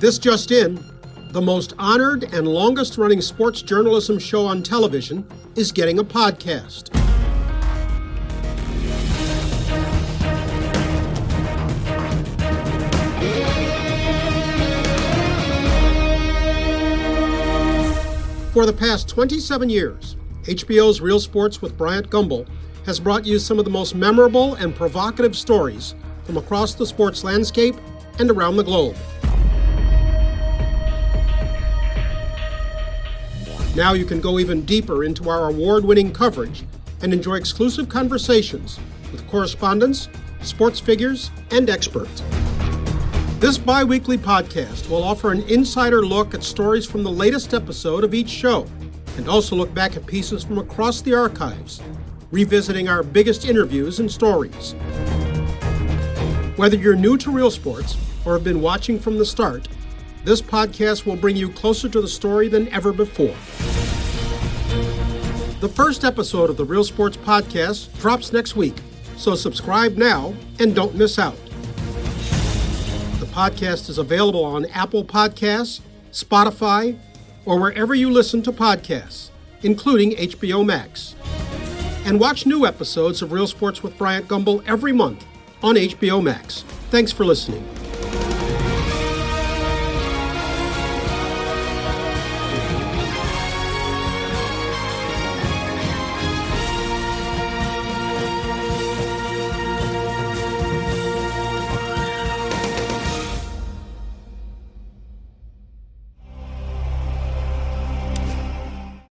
This just in the most honored and longest running sports journalism show on television is getting a podcast. For the past 27 years, HBO's Real Sports with Bryant Gumbel has brought you some of the most memorable and provocative stories from across the sports landscape and around the globe. Now you can go even deeper into our award winning coverage and enjoy exclusive conversations with correspondents, sports figures, and experts. This bi weekly podcast will offer an insider look at stories from the latest episode of each show and also look back at pieces from across the archives, revisiting our biggest interviews and stories. Whether you're new to real sports or have been watching from the start, this podcast will bring you closer to the story than ever before. The first episode of the Real Sports Podcast drops next week, so subscribe now and don't miss out The podcast is available on Apple Podcasts, Spotify, or wherever you listen to podcasts, including HBO Max. And watch new episodes of Real Sports with Bryant Gumbel every month on HBO Max. Thanks for listening.